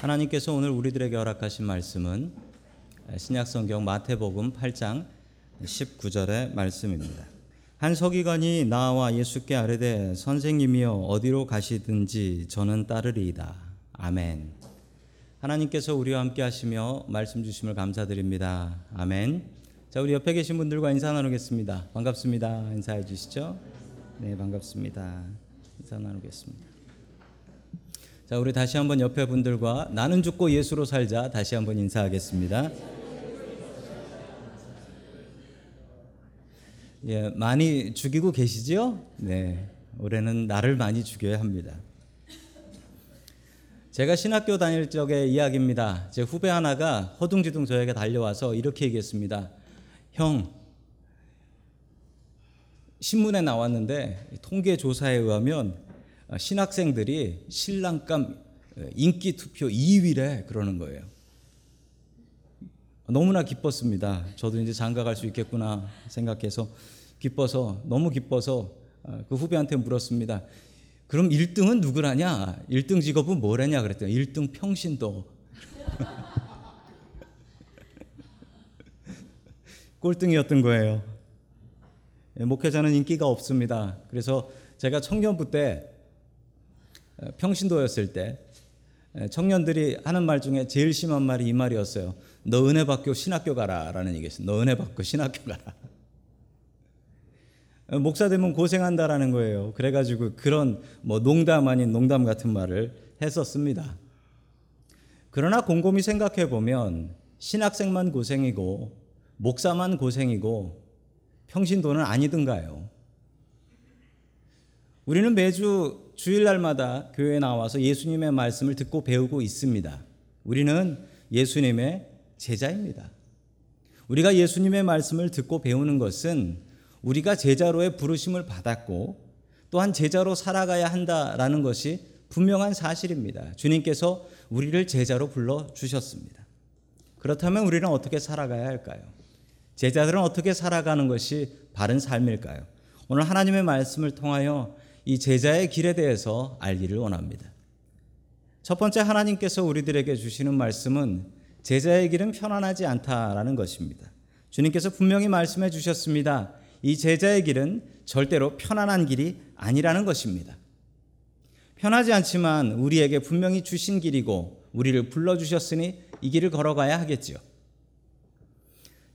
하나님께서 오늘 우리들에게 허락하신 말씀은 신약성경 마태복음 8장 19절의 말씀입니다. 한 서기관이 나와 예수께 아뢰되 선생님이여 어디로 가시든지 저는 따르리이다. 아멘. 하나님께서 우리와 함께 하시며 말씀 주심을 감사드립니다. 아멘. 자, 우리 옆에 계신 분들과 인사 나누겠습니다. 반갑습니다. 인사해 주시죠. 네, 반갑습니다. 인사 나누겠습니다. 자, 우리 다시 한번 옆에 분들과 나는 죽고 예수로 살자 다시 한번 인사하겠습니다. 예, 많이 죽이고 계시지요? 네. 올해는 나를 많이 죽여야 합니다. 제가 신학교 다닐 적의 이야기입니다. 제 후배 하나가 허둥지둥 저에게 달려와서 이렇게 얘기했습니다. 형, 신문에 나왔는데 통계 조사에 의하면 신학생들이 신랑감 인기 투표 2위래 그러는 거예요. 너무나 기뻤습니다. 저도 이제 장가 갈 수 있겠구나 생각해서 기뻐서 너무 기뻐서 그 후배한테 물었습니다. 그럼 1등은 누구라냐? 1등 직업은 뭐라냐 그랬더니 1등 평신도. 꼴등이었던 거예요. 예, 목회자는 인기가 없습니다. 그래서 제가 청년부 때 평신도였을 때 청년들이 하는 말 중에 제일 심한 말이 이 말이었어요. 너 은혜 받고 신학교 가라라는 얘기였어요. 너 은혜 받고 신학교 가라. 목사 되면 고생한다라는 거예요. 그래가지고 그런 뭐 농담 아닌 농담 같은 말을 했었습니다. 그러나 곰곰이 생각해 보면 신학생만 고생이고 목사만 고생이고 평신도는 아니든가요. 우리는 매주 주일날마다 교회에 나와서 예수님의 말씀을 듣고 배우고 있습니다. 우리는 예수님의 제자입니다. 우리가 예수님의 말씀을 듣고 배우는 것은 우리가 제자로의 부르심을 받았고 또한 제자로 살아가야 한다라는 것이 분명한 사실입니다. 주님께서 우리를 제자로 불러 주셨습니다. 그렇다면 우리는 어떻게 살아가야 할까요? 제자들은 어떻게 살아가는 것이 바른 삶일까요? 오늘 하나님의 말씀을 통하여 이 제자의 길에 대해서 알기를 원합니다. 첫 번째 하나님께서 우리들에게 주시는 말씀은 제자의 길은 편안하지 않다라는 것입니다. 주님께서 분명히 말씀해 주셨습니다. 이 제자의 길은 절대로 편안한 길이 아니라는 것입니다. 편하지 않지만 우리에게 분명히 주신 길이고 우리를 불러 주셨으니 이 길을 걸어가야 하겠지요.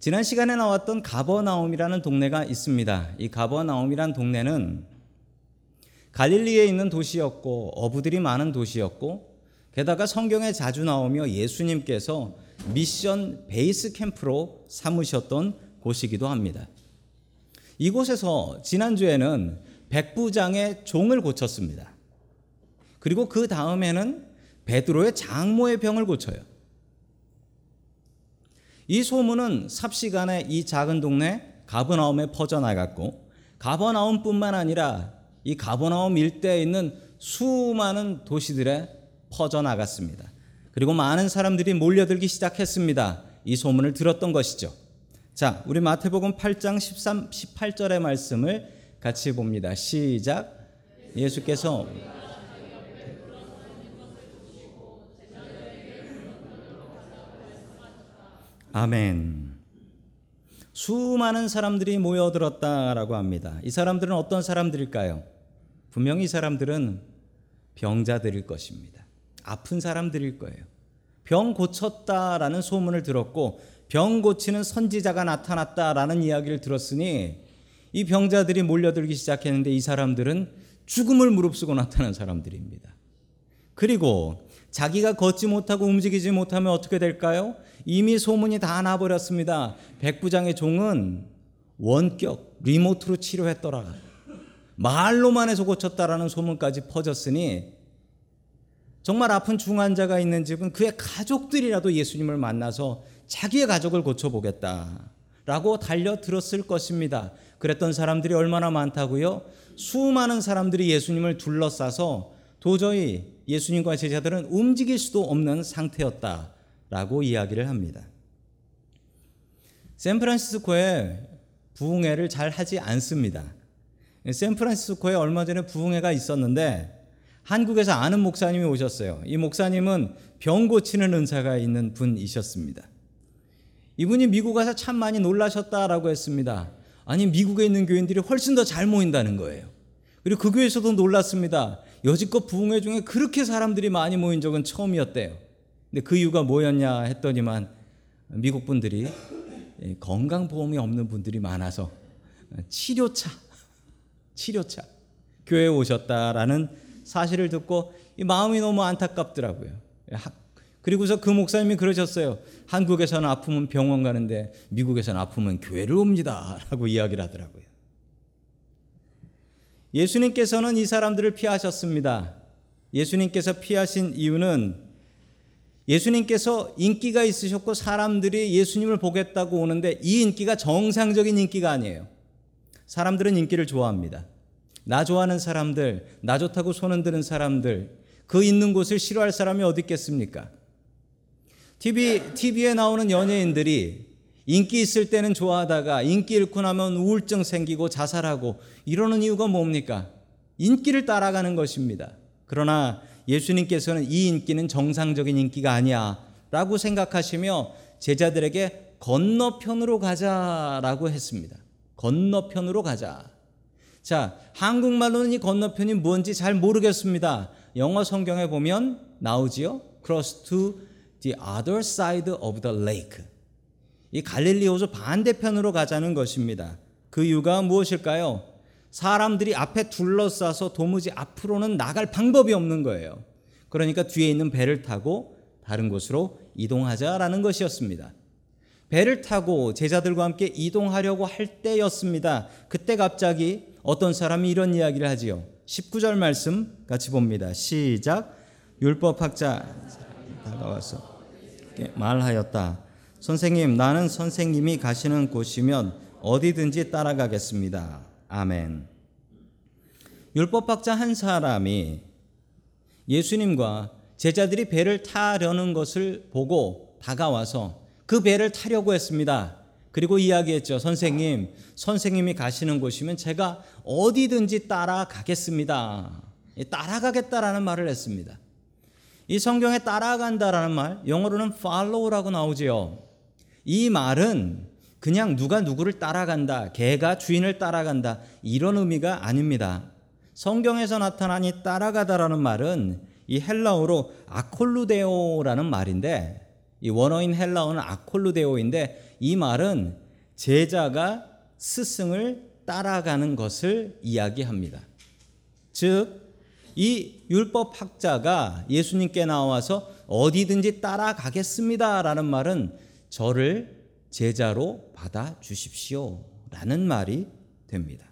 지난 시간에 나왔던 가버나움이라는 동네가 있습니다. 이 가버나움이란 동네는 갈릴리에 있는 도시였고 어부들이 많은 도시였고 게다가 성경에 자주 나오며 예수님께서 미션 베이스 캠프로 삼으셨던 곳이기도 합니다. 이곳에서 지난주에는 백부장의 종을 고쳤습니다. 그리고 그 다음에는 베드로의 장모의 병을 고쳐요. 이 소문은 삽시간에 이 작은 동네 가버나움에 퍼져나갔고 가버나움뿐만 아니라 이 가버나움 일대에 있는 수많은 도시들에 퍼져나갔습니다. 그리고 많은 사람들이 몰려들기 시작했습니다. 이 소문을 들었던 것이죠. 자, 우리 마태복음 8장 13, 18절의 말씀을 같이 봅니다. 시작. 예수께서 아멘. 수많은 사람들이 모여들었다라고 합니다. 이 사람들은 어떤 사람들일까요? 분명히 이 사람들은 병자들일 것입니다. 아픈 사람들일 거예요. 병 고쳤다라는 소문을 들었고 병 고치는 선지자가 나타났다라는 이야기를 들었으니 이 병자들이 몰려들기 시작했는데 이 사람들은 죽음을 무릅쓰고 나타난 사람들입니다. 그리고 자기가 걷지 못하고 움직이지 못하면 어떻게 될까요? 이미 소문이 다 나버렸습니다. 백부장의 종은 원격 리모트로 치료했더라. 말로만 해서 고쳤다라는 소문까지 퍼졌으니 정말 아픈 중환자가 있는 집은 그의 가족들이라도 예수님을 만나서 자기의 가족을 고쳐보겠다 라고 달려들었을 것입니다. 그랬던 사람들이 얼마나 많다고요? 수많은 사람들이 예수님을 둘러싸서 도저히 예수님과 제자들은 움직일 수도 없는 상태였다 라고 이야기를 합니다. 샌프란시스코에 부흥회를 잘 하지 않습니다. 샌프란시스코에 얼마 전에 부흥회가 있었는데 한국에서 아는 목사님이 오셨어요. 이 목사님은 병 고치는 은사가 있는 분이셨습니다. 이분이 미국 가서 참 많이 놀라셨다라고 했습니다. 아니 미국에 있는 교인들이 훨씬 더 잘 모인다는 거예요. 그리고 그 교회에서도 놀랐습니다. 여지껏 부흥회 중에 그렇게 사람들이 많이 모인 적은 처음이었대요. 근데 그 이유가 뭐였냐 했더니만 미국 분들이 건강보험이 없는 분들이 많아서 치료차, 치료차 교회에 오셨다라는 사실을 듣고 마음이 너무 안타깝더라고요. 그리고서 그 목사님이 그러셨어요. 한국에서는 아프면 병원 가는데 미국에서는 아프면 교회를 옵니다. 라고 이야기를 하더라고요. 예수님께서는 이 사람들을 피하셨습니다. 예수님께서 피하신 이유는 예수님께서 인기가 있으셨고 사람들이 예수님을 보겠다고 오는데 이 인기가 정상적인 인기가 아니에요. 사람들은 인기를 좋아합니다. 나 좋아하는 사람들, 나 좋다고 손 흔드는 사람들, 그 있는 곳을 싫어할 사람이 어디 있겠습니까? TV, TV에 나오는 연예인들이 인기 있을 때는 좋아하다가 인기 잃고 나면 우울증 생기고 자살하고 이러는 이유가 뭡니까? 인기를 따라가는 것입니다. 그러나 예수님께서는 이 인기는 정상적인 인기가 아니야 라고 생각하시며 제자들에게 건너편으로 가자라고 했습니다. 건너편으로 가자. 자, 한국말로는 이 건너편이 뭔지 잘 모르겠습니다. 영어 성경에 보면 나오지요. Cross to the other side of the lake. 이 갈릴리 호수 반대편으로 가자는 것입니다. 그 이유가 무엇일까요? 사람들이 앞에 둘러싸서 도무지 앞으로는 나갈 방법이 없는 거예요. 그러니까 뒤에 있는 배를 타고 다른 곳으로 이동하자라는 것이었습니다. 배를 타고 제자들과 함께 이동하려고 할 때였습니다. 그때 갑자기 어떤 사람이 이런 이야기를 하지요. 19절 말씀 같이 봅니다. 시작. 율법학자 다가와서 말하였다. 선생님, 나는 선생님이 가시는 곳이면 어디든지 따라가겠습니다. 아멘. 율법학자 한 사람이 예수님과 제자들이 배를 타려는 것을 보고 다가와서 그 배를 타려고 했습니다. 그리고 이야기했죠. 선생님, 선생님이 가시는 곳이면 제가 어디든지 따라가겠습니다. 따라가겠다라는 말을 했습니다. 이 성경에 따라간다라는 말, 영어로는 follow라고 나오지요. 이 말은 그냥 누가 누구를 따라간다, 개가 주인을 따라간다, 이런 의미가 아닙니다. 성경에서 나타난 이 따라가다라는 말은 이 헬라어로 아콜루데오라는 말인데 이 원어인 헬라어는 아콜루데오인데 이 말은 제자가 스승을 따라가는 것을 이야기합니다. 즉, 이 율법 학자가 예수님께 나와서 어디든지 따라가겠습니다. 라는 말은 저를 제자로 받아 주십시오. 라는 말이 됩니다.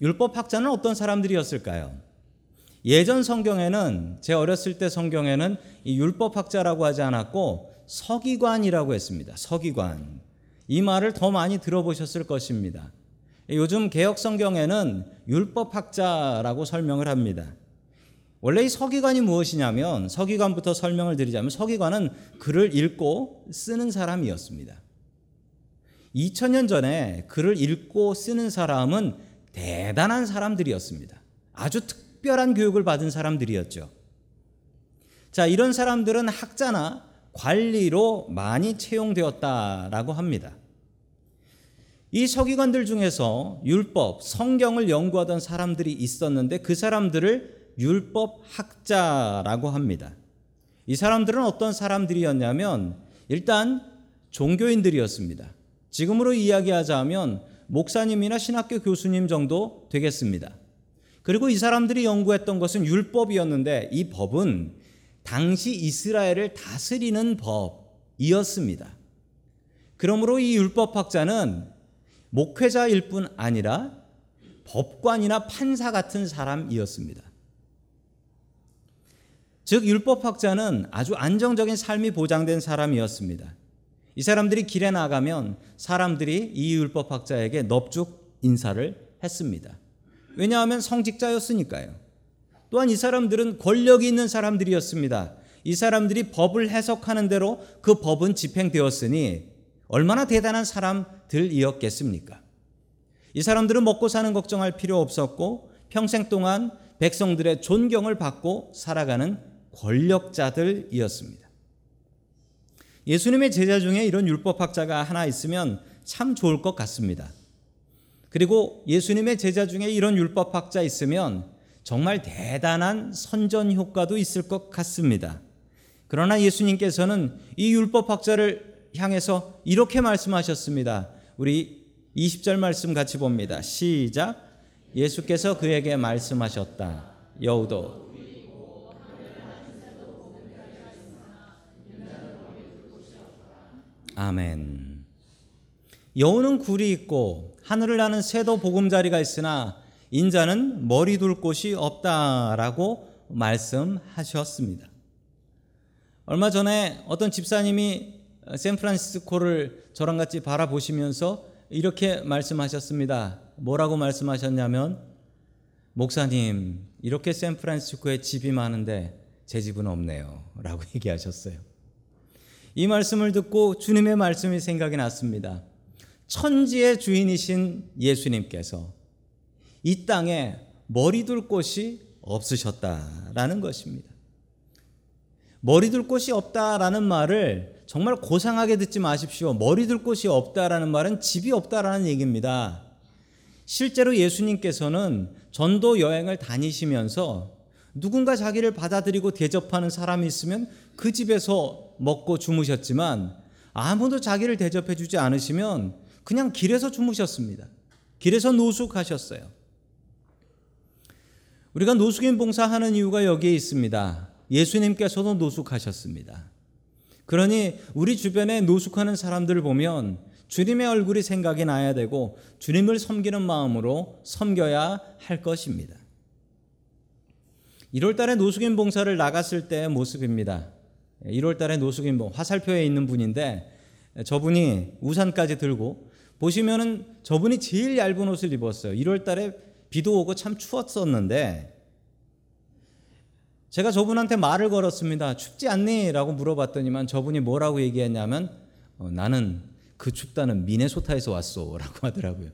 율법 학자는 어떤 사람들이었을까요? 예전 성경에는 제 어렸을 때 성경에는 이 율법학자라고 하지 않았고 서기관이라고 했습니다. 서기관. 이 말을 더 많이 들어보셨을 것입니다. 요즘 개혁 성경에는 율법학자라고 설명을 합니다. 원래 이 서기관이 무엇이냐면 서기관부터 설명을 드리자면 서기관은 글을 읽고 쓰는 사람이었습니다. 2000년 전에 글을 읽고 쓰는 사람은 대단한 사람들이었습니다. 아주 특 특별한 교육을 받은 사람들이었죠. 자, 이런 사람들은 학자나 관리로 많이 채용되었다라고 합니다. 이 서기관들 중에서 율법, 성경을 연구하던 사람들이 있었는데 그 사람들을 율법 학자라고 합니다. 이 사람들은 어떤 사람들이었냐면 일단 종교인들이었습니다. 지금으로 이야기하자면 목사님이나 신학교 교수님 정도 되겠습니다. 그리고 이 사람들이 연구했던 것은 율법이었는데 이 법은 당시 이스라엘을 다스리는 법이었습니다. 그러므로 이 율법학자는 목회자일 뿐 아니라 법관이나 판사 같은 사람이었습니다. 즉, 율법학자는 아주 안정적인 삶이 보장된 사람이었습니다. 이 사람들이 길에 나가면 사람들이 이 율법학자에게 넙죽 인사를 했습니다. 왜냐하면 성직자였으니까요. 또한 이 사람들은 권력이 있는 사람들이었습니다. 이 사람들이 법을 해석하는 대로 그 법은 집행되었으니 얼마나 대단한 사람들이었겠습니까? 이 사람들은 먹고 사는 걱정할 필요 없었고 평생 동안 백성들의 존경을 받고 살아가는 권력자들이었습니다. 예수님의 제자 중에 이런 율법학자가 하나 있으면 참 좋을 것 같습니다. 그리고 예수님의 제자 중에 이런 율법학자 있으면 정말 대단한 선전 효과도 있을 것 같습니다. 그러나 예수님께서는 이 율법학자를 향해서 이렇게 말씀하셨습니다. 우리 20절 말씀 같이 봅니다. 시작. 예수께서 그에게 말씀하셨다. 여우도 아멘. 여우는 굴이 있고 하늘을 나는 새도 보금자리가 있으나 인자는 머리 둘 곳이 없다라고 말씀하셨습니다. 얼마 전에 어떤 집사님이 샌프란시스코를 저랑 같이 바라보시면서 이렇게 말씀하셨습니다. 뭐라고 말씀하셨냐면 목사님 이렇게 샌프란시스코에 집이 많은데 제 집은 없네요. 라고 얘기하셨어요. 이 말씀을 듣고 주님의 말씀이 생각이 났습니다. 천지의 주인이신 예수님께서 이 땅에 머리 둘 곳이 없으셨다라는 것입니다. 머리 둘 곳이 없다라는 말을 정말 고상하게 듣지 마십시오. 머리 둘 곳이 없다라는 말은 집이 없다라는 얘기입니다. 실제로 예수님께서는 전도 여행을 다니시면서 누군가 자기를 받아들이고 대접하는 사람이 있으면 그 집에서 먹고 주무셨지만 아무도 자기를 대접해 주지 않으시면 그냥 길에서 주무셨습니다. 길에서 노숙하셨어요. 우리가 노숙인 봉사하는 이유가 여기에 있습니다. 예수님께서도 노숙하셨습니다. 그러니 우리 주변에 노숙하는 사람들을 보면 주님의 얼굴이 생각이 나야 되고 주님을 섬기는 마음으로 섬겨야 할 것입니다. 1월 달에 노숙인 봉사를 나갔을 때의 모습입니다. 1월 달에 노숙인 봉 화살표에 있는 분인데 저분이 우산까지 들고 보시면은 저분이 제일 얇은 옷을 입었어요. 1월 달에 비도 오고 참 추웠었는데 제가 저분한테 말을 걸었습니다. 춥지 않니? 라고 물어봤더니만 저분이 뭐라고 얘기했냐면 어, 나는 그 춥다는 미네소타에서 왔소 라고 하더라고요.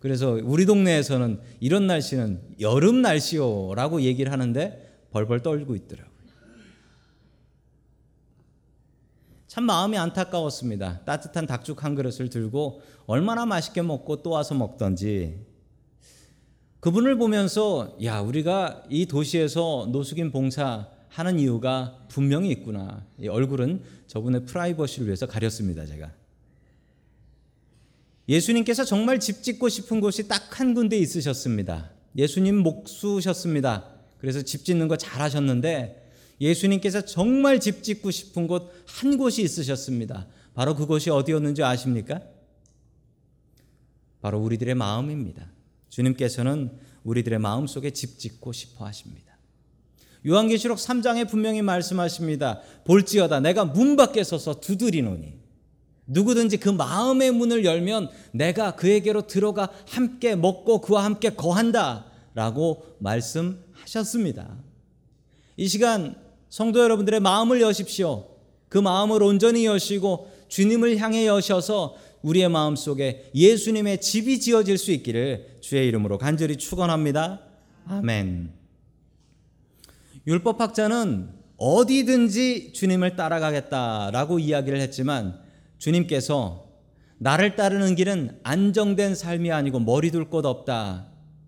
그래서 우리 동네에서는 이런 날씨는 여름 날씨요 라고 얘기를 하는데 벌벌 떨고 있더라고요. 참 마음이 안타까웠습니다. 따뜻한 닭죽 한 그릇을 들고 얼마나 맛있게 먹고 또 와서 먹던지 그분을 보면서 야 우리가 이 도시에서 노숙인 봉사 하는 이유가 분명히 있구나. 얼굴은 저분의 프라이버시를 위해서 가렸습니다. 제가. 예수님께서 정말 집 짓고 싶은 곳이 딱 한 군데 있으셨습니다. 예수님 목수셨습니다. 그래서 집 짓는 거 잘하셨는데 예수님께서 정말 집 짓고 싶은 곳 한 곳이 있으셨습니다. 바로 그곳이 어디였는지 아십니까? 바로 우리들의 마음입니다. 주님께서는 우리들의 마음 속에 집 짓고 싶어 하십니다. 요한계시록 3장에 분명히 말씀하십니다. 볼지어다 내가 문 밖에 서서 두드리노니 누구든지 그 마음의 문을 열면 내가 그에게로 들어가 함께 먹고 그와 함께 거한다 라고 말씀하셨습니다. 이 시간 성도 여러분들의 마음을 여십시오. 그 마음을 온전히 여시고 주님을 향해 여셔서 우리의 마음 속에 예수님의 집이 지어질 수 있기를 주의 이름으로 간절히 축원합니다. 아멘. 율법학자는 어디든지 주님을 따라가겠다라고 이야기를 했지만 주님께서 나를 따르는 길은 안정된 삶이 아니고 머리 둘 곳 없다.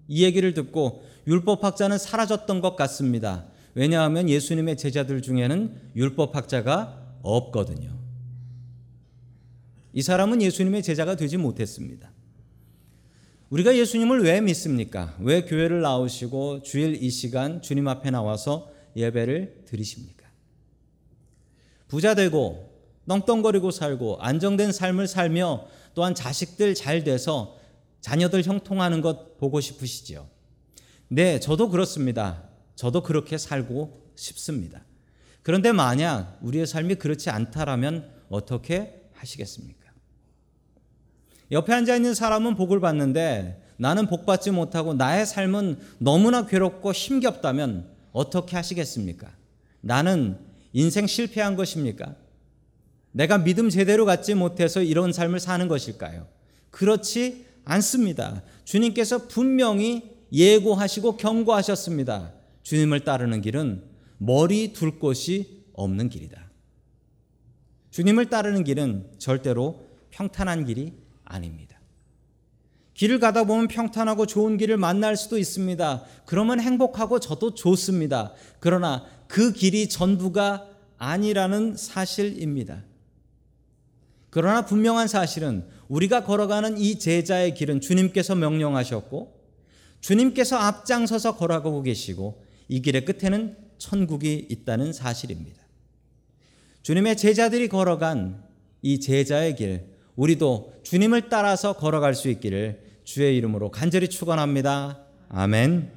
이 얘기를 듣고 율법학자는 사라졌던 것 같습니다. 왜냐하면 예수님의 제자들 중에는 율법학자가 없거든요. 이 사람은 예수님의 제자가 되지 못했습니다. 우리가 예수님을 왜 믿습니까? 왜 교회를 나오시고 주일 이 시간 주님 앞에 나와서 예배를 드리십니까? 부자 되고 떵떵거리고 살고 안정된 삶을 살며 또한 자식들 잘 돼서 자녀들 형통하는 것 보고 싶으시지요. 네, 저도 그렇습니다. 저도 그렇게 살고 싶습니다. 그런데 만약 우리의 삶이 그렇지 않다라면 어떻게 하시겠습니까? 옆에 앉아 있는 사람은 복을 받는데 나는 복 받지 못하고 나의 삶은 너무나 괴롭고 힘겹다면 어떻게 하시겠습니까? 나는 인생 실패한 것입니까? 내가 믿음 제대로 갖지 못해서 이런 삶을 사는 것일까요? 그렇지 않습니다. 주님께서 분명히 예고하시고 경고하셨습니다. 주님을 따르는 길은 머리 둘 곳이 없는 길이다. 주님을 따르는 길은 절대로 평탄한 길이 아닙니다. 길을 가다 보면 평탄하고 좋은 길을 만날 수도 있습니다. 그러면 행복하고 저도 좋습니다. 그러나 그 길이 전부가 아니라는 사실입니다. 그러나 분명한 사실은 우리가 걸어가는 이 제자의 길은 주님께서 명령하셨고 주님께서 앞장서서 걸어가고 계시고 이 길의 끝에는 천국이 있다는 사실입니다. 주님의 제자들이 걸어간 이 제자의 길, 우리도 주님을 따라서 걸어갈 수 있기를 주의 이름으로 간절히 축원합니다. 아멘.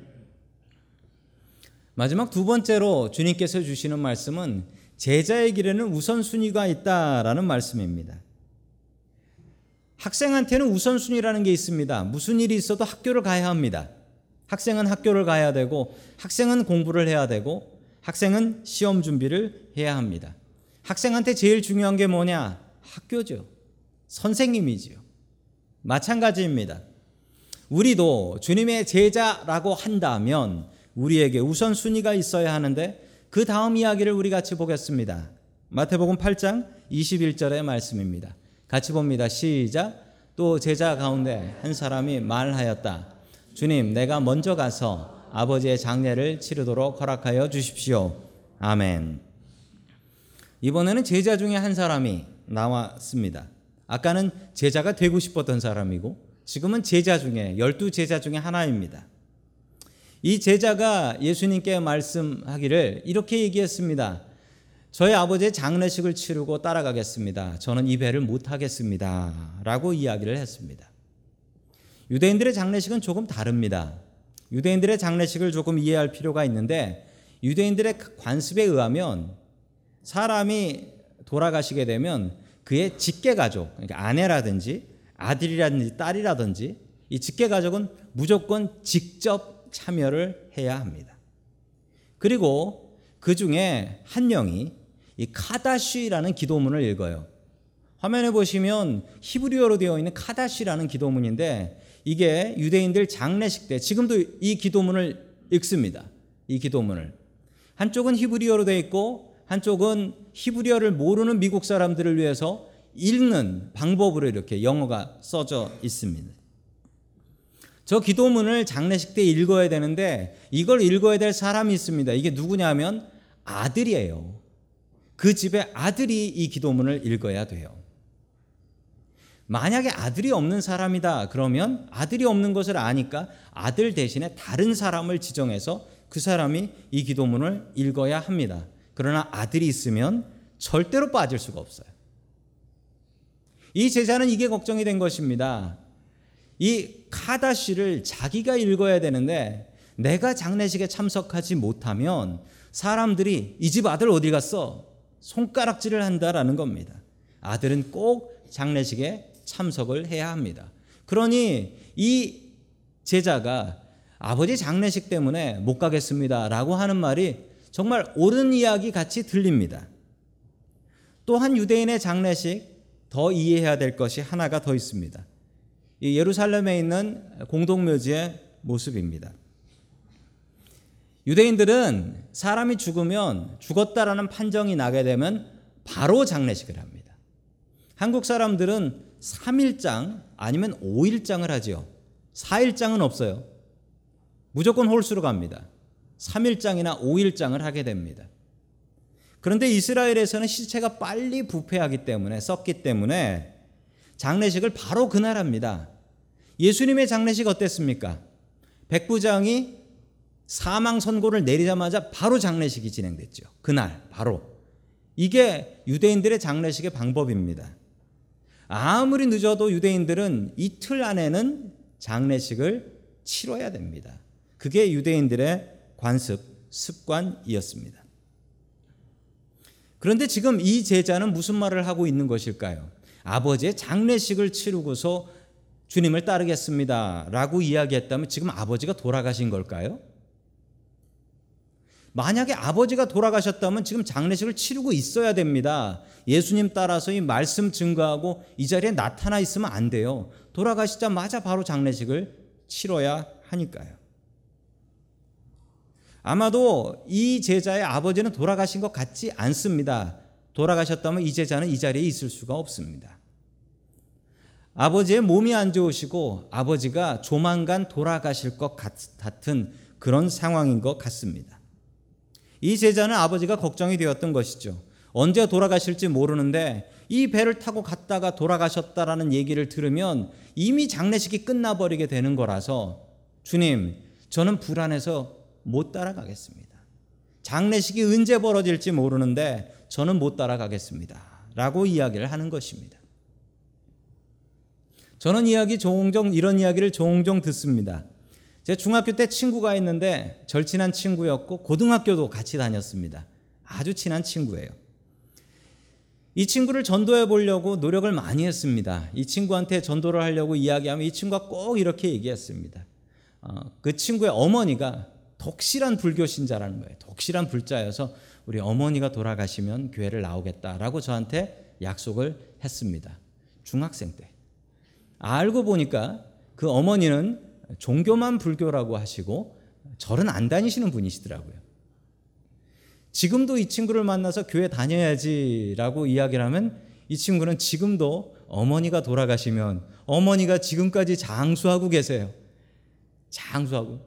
마지막 두 번째로 주님께서 주시는 말씀은 제자의 길에는 우선순위가 있다라는 말씀입니다. 학생한테는 우선순위라는 게 있습니다. 무슨 일이 있어도 학교를 가야 합니다. 학생은 학교를 가야 되고, 학생은 공부를 해야 되고, 학생은 시험 준비를 해야 합니다. 학생한테 제일 중요한 게 뭐냐? 학교죠. 선생님이지요. 마찬가지입니다. 우리도 주님의 제자라고 한다면 우리에게 우선순위가 있어야 하는데 그 다음 이야기를 우리 같이 보겠습니다. 마태복음 8장 21절의 말씀입니다. 같이 봅니다. 시작. 또 제자 가운데 한 사람이 말하였다. 주님, 내가 먼저 가서 아버지의 장례를 치르도록 허락하여 주십시오. 아멘. 이번에는 제자 중에 한 사람이 나왔습니다. 아까는 제자가 되고 싶었던 사람이고 지금은 제자 중에 열두 제자 중에 하나입니다. 이 제자가 예수님께 말씀하기를 이렇게 얘기했습니다. 저희 아버지의 장례식을 치르고 따라가겠습니다. 저는 이 배를 못 하겠습니다. 라고 이야기를 했습니다. 유대인들의 장례식은 조금 다릅니다. 유대인들의 장례식을 조금 이해할 필요가 있는데 유대인들의 관습에 의하면 사람이 돌아가시게 되면 그의 직계 가족, 그러니까 아내라든지 아들이라든지 딸이라든지 이 직계 가족은 무조건 직접 참여를 해야 합니다. 그리고 그 중에 한 명이 이 카다쉬라는 기도문을 읽어요. 화면에 보시면 히브리어로 되어 있는 카다쉬라는 기도문인데 이게 유대인들 장례식 때 지금도 이 기도문을 읽습니다. 이 기도문을 한쪽은 히브리어로 되어 있고 한쪽은 히브리어를 모르는 미국 사람들을 위해서 읽는 방법으로 이렇게 영어가 써져 있습니다. 저 기도문을 장례식 때 읽어야 되는데 이걸 읽어야 될 사람이 있습니다. 이게 누구냐면 아들이에요. 그 집에 아들이 이 기도문을 읽어야 돼요. 만약에 아들이 없는 사람이다 그러면 아들이 없는 것을 아니까 아들 대신에 다른 사람을 지정해서 그 사람이 이 기도문을 읽어야 합니다. 그러나 아들이 있으면 절대로 빠질 수가 없어요. 이 제자는 이게 걱정이 된 것입니다. 이 카다시를 자기가 읽어야 되는데 내가 장례식에 참석하지 못하면 사람들이 이 집 아들 어디 갔어? 손가락질을 한다라는 겁니다. 아들은 꼭 장례식에 참석을 해야 합니다. 그러니 이 제자가 아버지 장례식 때문에 못 가겠습니다 라고 하는 말이 정말 옳은 이야기 같이 들립니다. 또한 유대인의 장례식 더 이해해야 될 것이 하나가 더 있습니다. 이 예루살렘에 있는 공동묘지의 모습입니다. 유대인들은 사람이 죽으면 죽었다라는 판정이 나게 되면 바로 장례식을 합니다. 한국 사람들은 3일장 아니면 5일장을 하지요. 4일장은 없어요. 무조건 홀수로 갑니다. 3일장이나 5일장을 하게 됩니다. 그런데 이스라엘에서는 시체가 빨리 부패하기 때문에 썩기 때문에 장례식을 바로 그날 합니다. 예수님의 장례식 어땠습니까? 백부장이 사망 선고를 내리자마자 바로 장례식이 진행됐죠. 그날 바로. 이게 유대인들의 장례식의 방법입니다. 아무리 늦어도 유대인들은 이틀 안에는 장례식을 치러야 됩니다. 그게 유대인들의 관습, 습관이었습니다. 그런데 지금 이 제자는 무슨 말을 하고 있는 것일까요? 아버지의 장례식을 치르고서 주님을 따르겠습니다. 라고 이야기했다면 지금 아버지가 돌아가신 걸까요? 만약에 아버지가 돌아가셨다면 지금 장례식을 치르고 있어야 됩니다. 예수님 따라서 이 말씀 증거하고 이 자리에 나타나 있으면 안 돼요. 돌아가시자마자 바로 장례식을 치러야 하니까요. 아마도 이 제자의 아버지는 돌아가신 것 같지 않습니다. 돌아가셨다면 이 제자는 이 자리에 있을 수가 없습니다. 아버지의 몸이 안 좋으시고 아버지가 조만간 돌아가실 것 같은 그런 상황인 것 같습니다. 이 제자는 아버지가 걱정이 되었던 것이죠. 언제 돌아가실지 모르는데 이 배를 타고 갔다가 돌아가셨다라는 얘기를 들으면 이미 장례식이 끝나버리게 되는 거라서 주님, 저는 불안해서 못 따라가겠습니다. 장례식이 언제 벌어질지 모르는데 저는 못 따라가겠습니다. 라고 이야기를 하는 것입니다. 저는 이야기 종종 이런 이야기를 종종 듣습니다. 제 중학교 때 친구가 있는데 절친한 친구였고 고등학교도 같이 다녔습니다. 아주 친한 친구예요. 이 친구를 전도해 보려고 노력을 많이 했습니다. 이 친구한테 전도를 하려고 이야기하면 이 친구가 꼭 이렇게 얘기했습니다. 어, 그 친구의 어머니가 독실한 불교 신자라는 거예요. 독실한 불자여서 우리 어머니가 돌아가시면 교회를 나오겠다라고 저한테 약속을 했습니다. 중학생 때. 알고 보니까 그 어머니는 종교만 불교라고 하시고 절은 안 다니시는 분이시더라고요. 지금도 이 친구를 만나서 교회 다녀야지라고 이야기를 하면 이 친구는 지금도 어머니가 돌아가시면 어머니가 지금까지 장수하고 계세요. 장수하고.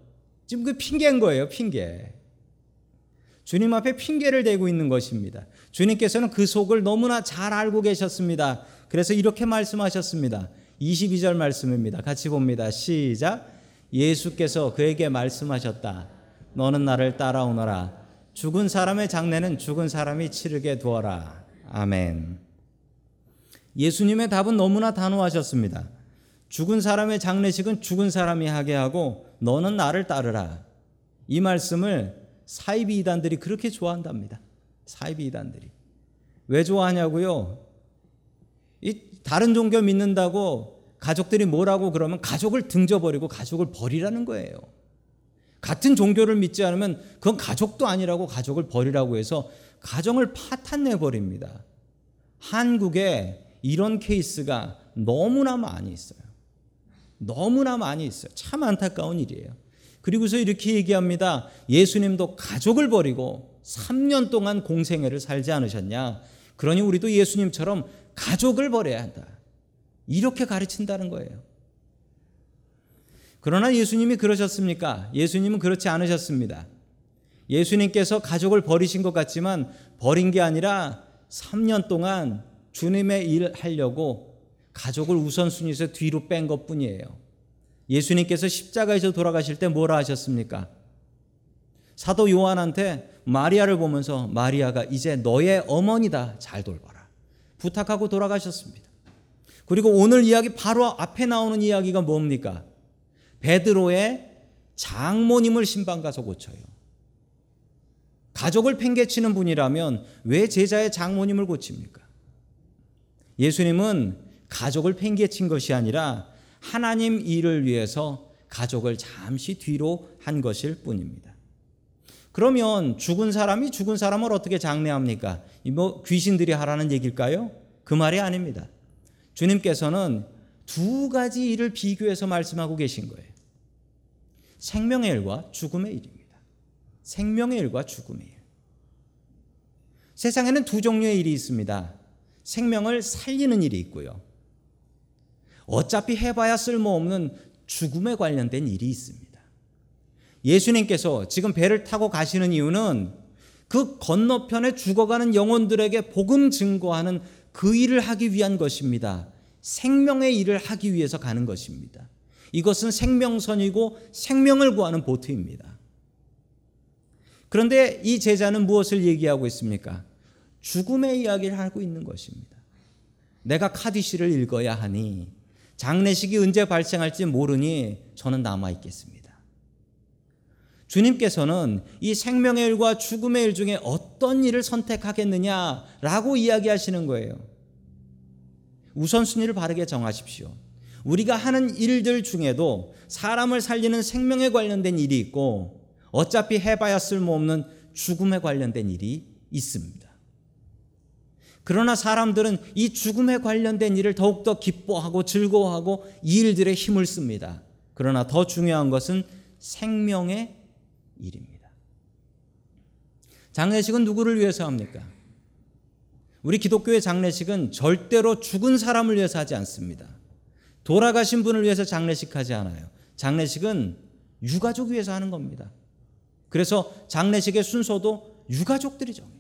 지금 그 핑계인 거예요, 핑계. 주님 앞에 핑계를 대고 있는 것입니다. 주님께서는 그 속을 너무나 잘 알고 계셨습니다. 그래서 이렇게 말씀하셨습니다. 22절 말씀입니다. 같이 봅니다. 시작. 예수께서 그에게 말씀하셨다. 너는 나를 따라오너라. 죽은 사람의 장례는 죽은 사람이 치르게 두어라. 아멘. 예수님의 답은 너무나 단호하셨습니다. 죽은 사람의 장례식은 죽은 사람이 하게 하고 너는 나를 따르라. 이 말씀을 사이비 이단들이 그렇게 좋아한답니다. 사이비 이단들이. 왜 좋아하냐고요? 이 다른 종교 믿는다고 가족들이 뭐라고 그러면 가족을 등져버리고 가족을 버리라는 거예요. 같은 종교를 믿지 않으면 그건 가족도 아니라고 가족을 버리라고 해서 가정을 파탄내 버립니다. 한국에 이런 케이스가 너무나 많이 있어요. 너무나 많이 있어요. 참 안타까운 일이에요. 그리고서 이렇게 얘기합니다. 예수님도 가족을 버리고 3년 동안 공생애를 살지 않으셨냐? 그러니 우리도 예수님처럼 가족을 버려야 한다. 이렇게 가르친다는 거예요. 그러나 예수님이 그러셨습니까? 예수님은 그렇지 않으셨습니다. 예수님께서 가족을 버리신 것 같지만 버린 게 아니라 3년 동안 주님의 일 하려고 가족을 우선순위에서 뒤로 뺀 것 뿐이에요. 예수님께서 십자가에서 돌아가실 때 뭐라 하셨습니까? 사도 요한한테 마리아를 보면서 마리아가 이제 너의 어머니다 잘 돌봐라. 부탁하고 돌아가셨습니다. 그리고 오늘 이야기 바로 앞에 나오는 이야기가 뭡니까? 베드로의 장모님을 신방 가서 고쳐요. 가족을 팽개치는 분이라면 왜 제자의 장모님을 고칩니까? 예수님은 가족을 팽개친 것이 아니라 하나님 일을 위해서 가족을 잠시 뒤로 한 것일 뿐입니다. 그러면 죽은 사람이 죽은 사람을 어떻게 장례합니까? 뭐 귀신들이 하라는 얘기일까요? 그 말이 아닙니다. 주님께서는 두 가지 일을 비교해서 말씀하고 계신 거예요. 생명의 일과 죽음의 일입니다. 생명의 일과 죽음의 일. 세상에는 두 종류의 일이 있습니다. 생명을 살리는 일이 있고요. 어차피 해봐야 쓸모없는 죽음에 관련된 일이 있습니다. 예수님께서 지금 배를 타고 가시는 이유는 그 건너편에 죽어가는 영혼들에게 복음 증거하는 그 일을 하기 위한 것입니다. 생명의 일을 하기 위해서 가는 것입니다. 이것은 생명선이고 생명을 구하는 보트입니다. 그런데 이 제자는 무엇을 얘기하고 있습니까? 죽음의 이야기를 하고 있는 것입니다. 내가 카디시를 읽어야 하니 장례식이 언제 발생할지 모르니 저는 남아 있겠습니다. 주님께서는 이 생명의 일과 죽음의 일 중에 어떤 일을 선택하겠느냐라고 이야기하시는 거예요. 우선순위를 바르게 정하십시오. 우리가 하는 일들 중에도 사람을 살리는 생명에 관련된 일이 있고 어차피 해봐야 쓸모없는 죽음에 관련된 일이 있습니다. 그러나 사람들은 이 죽음에 관련된 일을 더욱더 기뻐하고 즐거워하고 이 일들에 힘을 씁니다. 그러나 더 중요한 것은 생명의 일입니다. 장례식은 누구를 위해서 합니까? 우리 기독교의 장례식은 절대로 죽은 사람을 위해서 하지 않습니다. 돌아가신 분을 위해서 장례식 하지 않아요. 장례식은 유가족 위해서 하는 겁니다. 그래서 장례식의 순서도 유가족들이 정해요.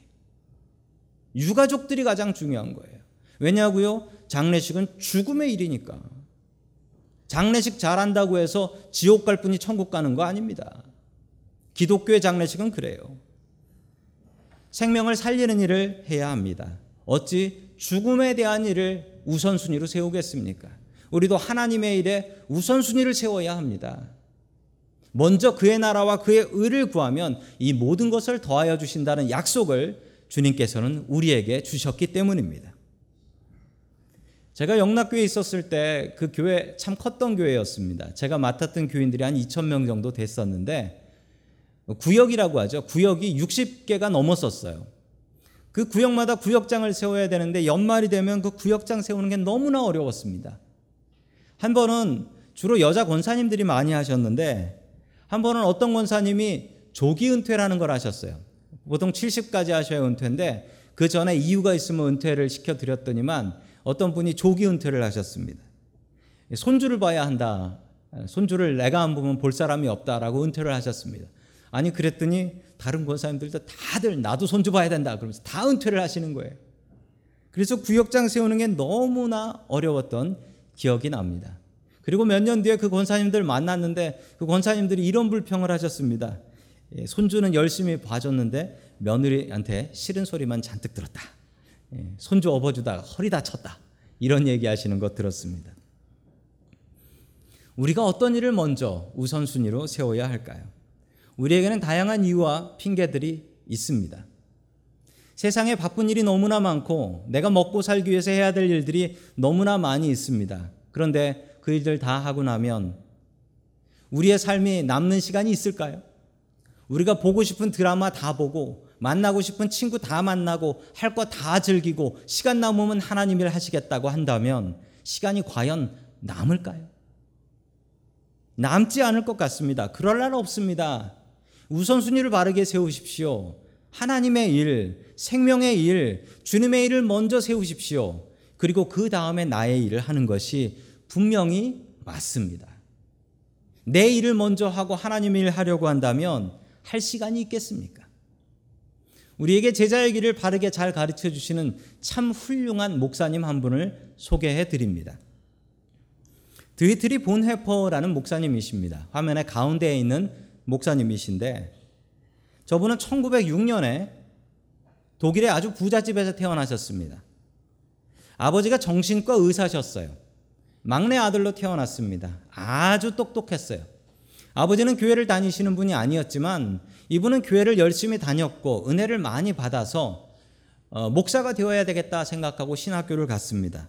유가족들이 가장 중요한 거예요. 왜냐고요? 장례식은 죽음의 일이니까. 장례식 잘한다고 해서 지옥 갈 분이 천국 가는 거 아닙니다. 기독교의 장례식은 그래요. 생명을 살리는 일을 해야 합니다. 어찌 죽음에 대한 일을 우선순위로 세우겠습니까? 우리도 하나님의 일에 우선순위를 세워야 합니다. 먼저 그의 나라와 그의 의를 구하면 이 모든 것을 더하여 주신다는 약속을 주님께서는 우리에게 주셨기 때문입니다. 제가 영락교회에 있었을 때 그 교회 참 컸던 교회였습니다. 제가 맡았던 교인들이 한 2천 명 정도 됐었는데 구역이라고 하죠. 구역이 60개가 넘었었어요. 그 구역마다 구역장을 세워야 되는데 연말이 되면 그 구역장 세우는 게 너무나 어려웠습니다. 한 번은 주로 여자 권사님들이 많이 하셨는데 한 번은 어떤 권사님이 조기 은퇴라는 걸 하셨어요. 보통 70까지 하셔야 은퇴인데 그 전에 이유가 있으면 은퇴를 시켜드렸더니만 어떤 분이 조기 은퇴를 하셨습니다. 손주를 봐야 한다. 손주를 내가 안 보면 볼 사람이 없다라고 은퇴를 하셨습니다. 아니 그랬더니 다른 권사님들도 다들 나도 손주 봐야 된다 그러면서 다 은퇴를 하시는 거예요. 그래서 구역장 세우는 게 너무나 어려웠던 기억이 납니다. 그리고 몇 년 뒤에 그 권사님들 만났는데 그 권사님들이 이런 불평을 하셨습니다. 예, 손주는 열심히 봐줬는데 며느리한테 싫은 소리만 잔뜩 들었다. 예, 손주 업어주다가 허리 다쳤다. 이런 얘기 하시는 것 들었습니다. 우리가 어떤 일을 먼저 우선순위로 세워야 할까요? 우리에게는 다양한 이유와 핑계들이 있습니다. 세상에 바쁜 일이 너무나 많고 내가 먹고 살기 위해서 해야 될 일들이 너무나 많이 있습니다. 그런데 그 일들 다 하고 나면 우리의 삶이 남는 시간이 있을까요? 우리가 보고 싶은 드라마 다 보고 만나고 싶은 친구 다 만나고 할 거 다 즐기고 시간 남으면 하나님 일 하시겠다고 한다면 시간이 과연 남을까요? 남지 않을 것 같습니다. 그럴 날 없습니다. 우선순위를 바르게 세우십시오. 하나님의 일, 생명의 일, 주님의 일을 먼저 세우십시오. 그리고 그 다음에 나의 일을 하는 것이 분명히 맞습니다. 내 일을 먼저 하고 하나님의 일을 하려고 한다면 할 시간이 있겠습니까? 우리에게 제자의 길을 바르게 잘 가르쳐 주시는 참 훌륭한 목사님 한 분을 소개해 드립니다. 드위트리 본헤퍼라는 목사님이십니다. 화면에 가운데에 있는 목사님이신데 저분은 1906년에 독일의 아주 부잣집에서 태어나셨습니다. 아버지가 정신과 의사셨어요. 막내 아들로 태어났습니다. 아주 똑똑했어요. 아버지는 교회를 다니시는 분이 아니었지만 이분은 교회를 열심히 다녔고 은혜를 많이 받아서 어, 목사가 되어야 되겠다 생각하고 신학교를 갔습니다.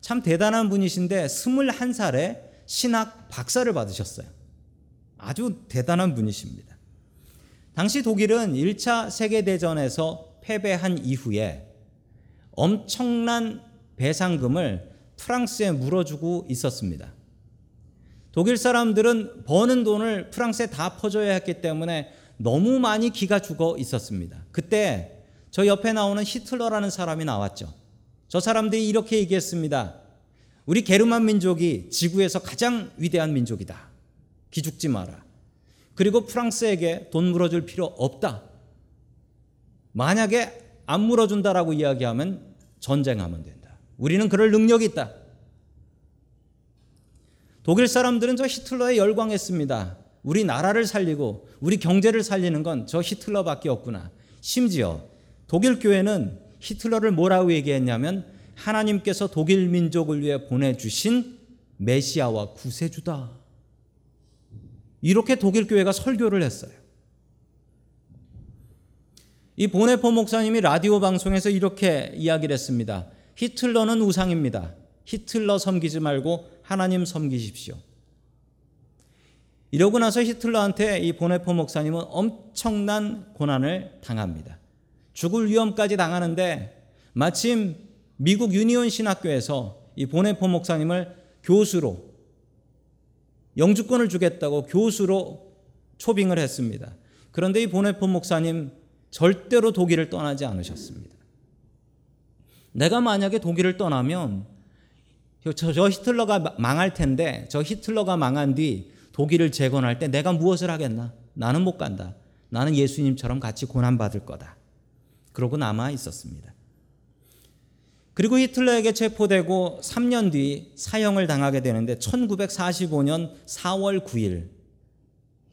참 대단한 분이신데 21살에 신학 박사를 받으셨어요. 아주 대단한 분이십니다. 당시 독일은 1차 세계대전에서 패배한 이후에 엄청난 배상금을 프랑스에 물어주고 있었습니다. 독일 사람들은 버는 돈을 프랑스에 다 퍼줘야 했기 때문에 너무 많이 기가 죽어 있었습니다. 그때 저 옆에 나오는 히틀러라는 사람이 나왔죠. 저 사람들이 이렇게 얘기했습니다. 우리 게르만 민족이 지구에서 가장 위대한 민족이다. 기죽지 마라. 그리고 프랑스에게 돈 물어줄 필요 없다. 만약에 안 물어준다라고 이야기하면 전쟁하면 된다. 우리는 그럴 능력이 있다. 독일 사람들은 저 히틀러에 열광했습니다. 우리 나라를 살리고 우리 경제를 살리는 건 저 히틀러밖에 없구나. 심지어 독일 교회는 히틀러를 뭐라고 얘기했냐면 하나님께서 독일 민족을 위해 보내주신 메시아와 구세주다. 이렇게 독일 교회가 설교를 했어요. 이 보네포 목사님이 라디오 방송에서 이렇게 이야기를 했습니다. 히틀러는 우상입니다. 히틀러 섬기지 말고 하나님 섬기십시오. 이러고 나서 히틀러한테 이 보네포 목사님은 엄청난 고난을 당합니다. 죽을 위험까지 당하는데 마침 미국 유니온 신학교에서 이 보네포 목사님을 교수로 영주권을 주겠다고 교수로 초빙을 했습니다. 그런데 이 보네포 목사님 절대로 독일을 떠나지 않으셨습니다. 내가 만약에 독일을 떠나면 저, 저 히틀러가 망할 텐데 저 히틀러가 망한 뒤 독일을 재건할 때 내가 무엇을 하겠나? 나는 못 간다. 나는 예수님처럼 같이 고난받을 거다. 그러고 남아 있었습니다. 그리고 히틀러에게 체포되고 3년 뒤 사형을 당하게 되는데 1945년 4월 9일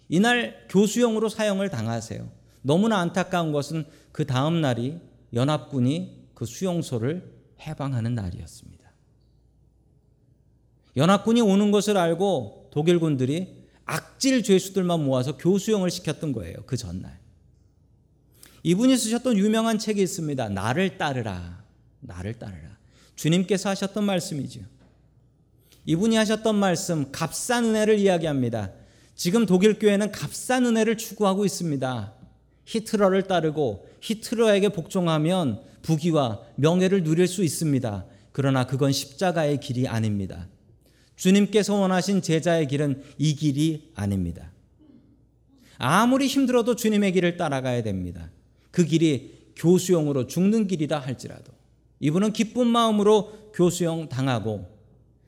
이날 교수형으로 사형을 당하세요. 너무나 안타까운 것은 그 다음 날이 연합군이 그 수용소를 해방하는 날이었습니다. 연합군이 오는 것을 알고 독일군들이 악질 죄수들만 모아서 교수형을 시켰던 거예요. 그 전날. 이분이 쓰셨던 유명한 책이 있습니다. 나를 따르라. 나를 따르라. 주님께서 하셨던 말씀이죠. 이분이 하셨던 말씀, 값싼 은혜를 이야기합니다. 지금 독일 교회는 값싼 은혜를 추구하고 있습니다. 히틀러를 따르고 히틀러에게 복종하면 부귀와 명예를 누릴 수 있습니다. 그러나 그건 십자가의 길이 아닙니다. 주님께서 원하신 제자의 길은 이 길이 아닙니다. 아무리 힘들어도 주님의 길을 따라가야 됩니다. 그 길이 교수형으로 죽는 길이라 할지라도 이분은 기쁜 마음으로 교수형 당하고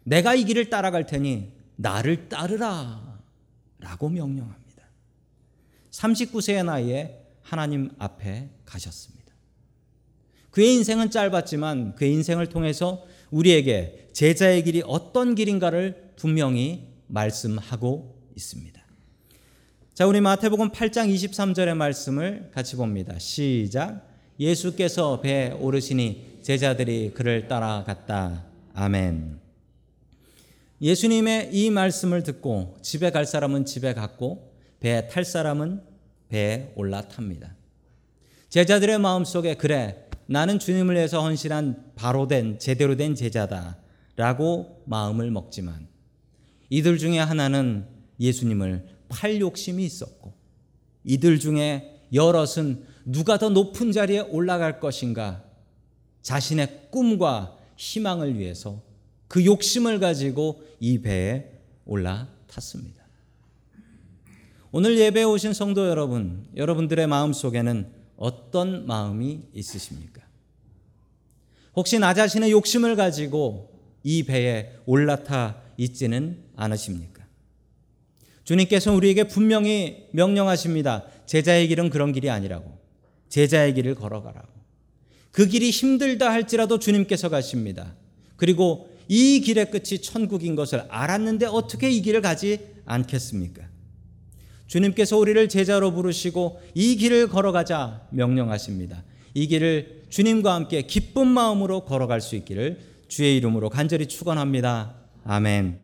내가 이 길을 따라갈 테니 나를 따르라 라고 명령합니다. 39세의 나이에 하나님 앞에 가셨습니다. 그의 인생은 짧았지만 그의 인생을 통해서 우리에게 제자의 길이 어떤 길인가를 분명히 말씀하고 있습니다. 자, 우리 마태복음 8장 23절의 말씀을 같이 봅니다. 시작. 예수께서 배에 오르시니 제자들이 그를 따라갔다. 아멘. 예수님의 이 말씀을 듣고 집에 갈 사람은 집에 갔고 배에 탈 사람은 배에 올라탑니다. 제자들의 마음속에 그래 나는 주님을 위해서 헌신한 바로 된 제대로 된 제자다라고 마음을 먹지만 이들 중에 하나는 예수님을 팔 욕심이 있었고 이들 중에 여럿은 누가 더 높은 자리에 올라갈 것인가 자신의 꿈과 희망을 위해서 그 욕심을 가지고 이 배에 올라탔습니다. 오늘 예배에 오신 성도 여러분, 여러분들의 마음 속에는 어떤 마음이 있으십니까? 혹시 나 자신의 욕심을 가지고 이 배에 올라타 있지는 않으십니까? 주님께서 우리에게 분명히 명령하십니다. 제자의 길은 그런 길이 아니라고. 제자의 길을 걸어가라고. 그 길이 힘들다 할지라도 주님께서 가십니다. 그리고 이 길의 끝이 천국인 것을 알았는데 어떻게 이 길을 가지 않겠습니까? 주님께서 우리를 제자로 부르시고 이 길을 걸어가자 명령하십니다. 이 길을 주님과 함께 기쁜 마음으로 걸어갈 수 있기를 주의 이름으로 간절히 축원합니다. 아멘.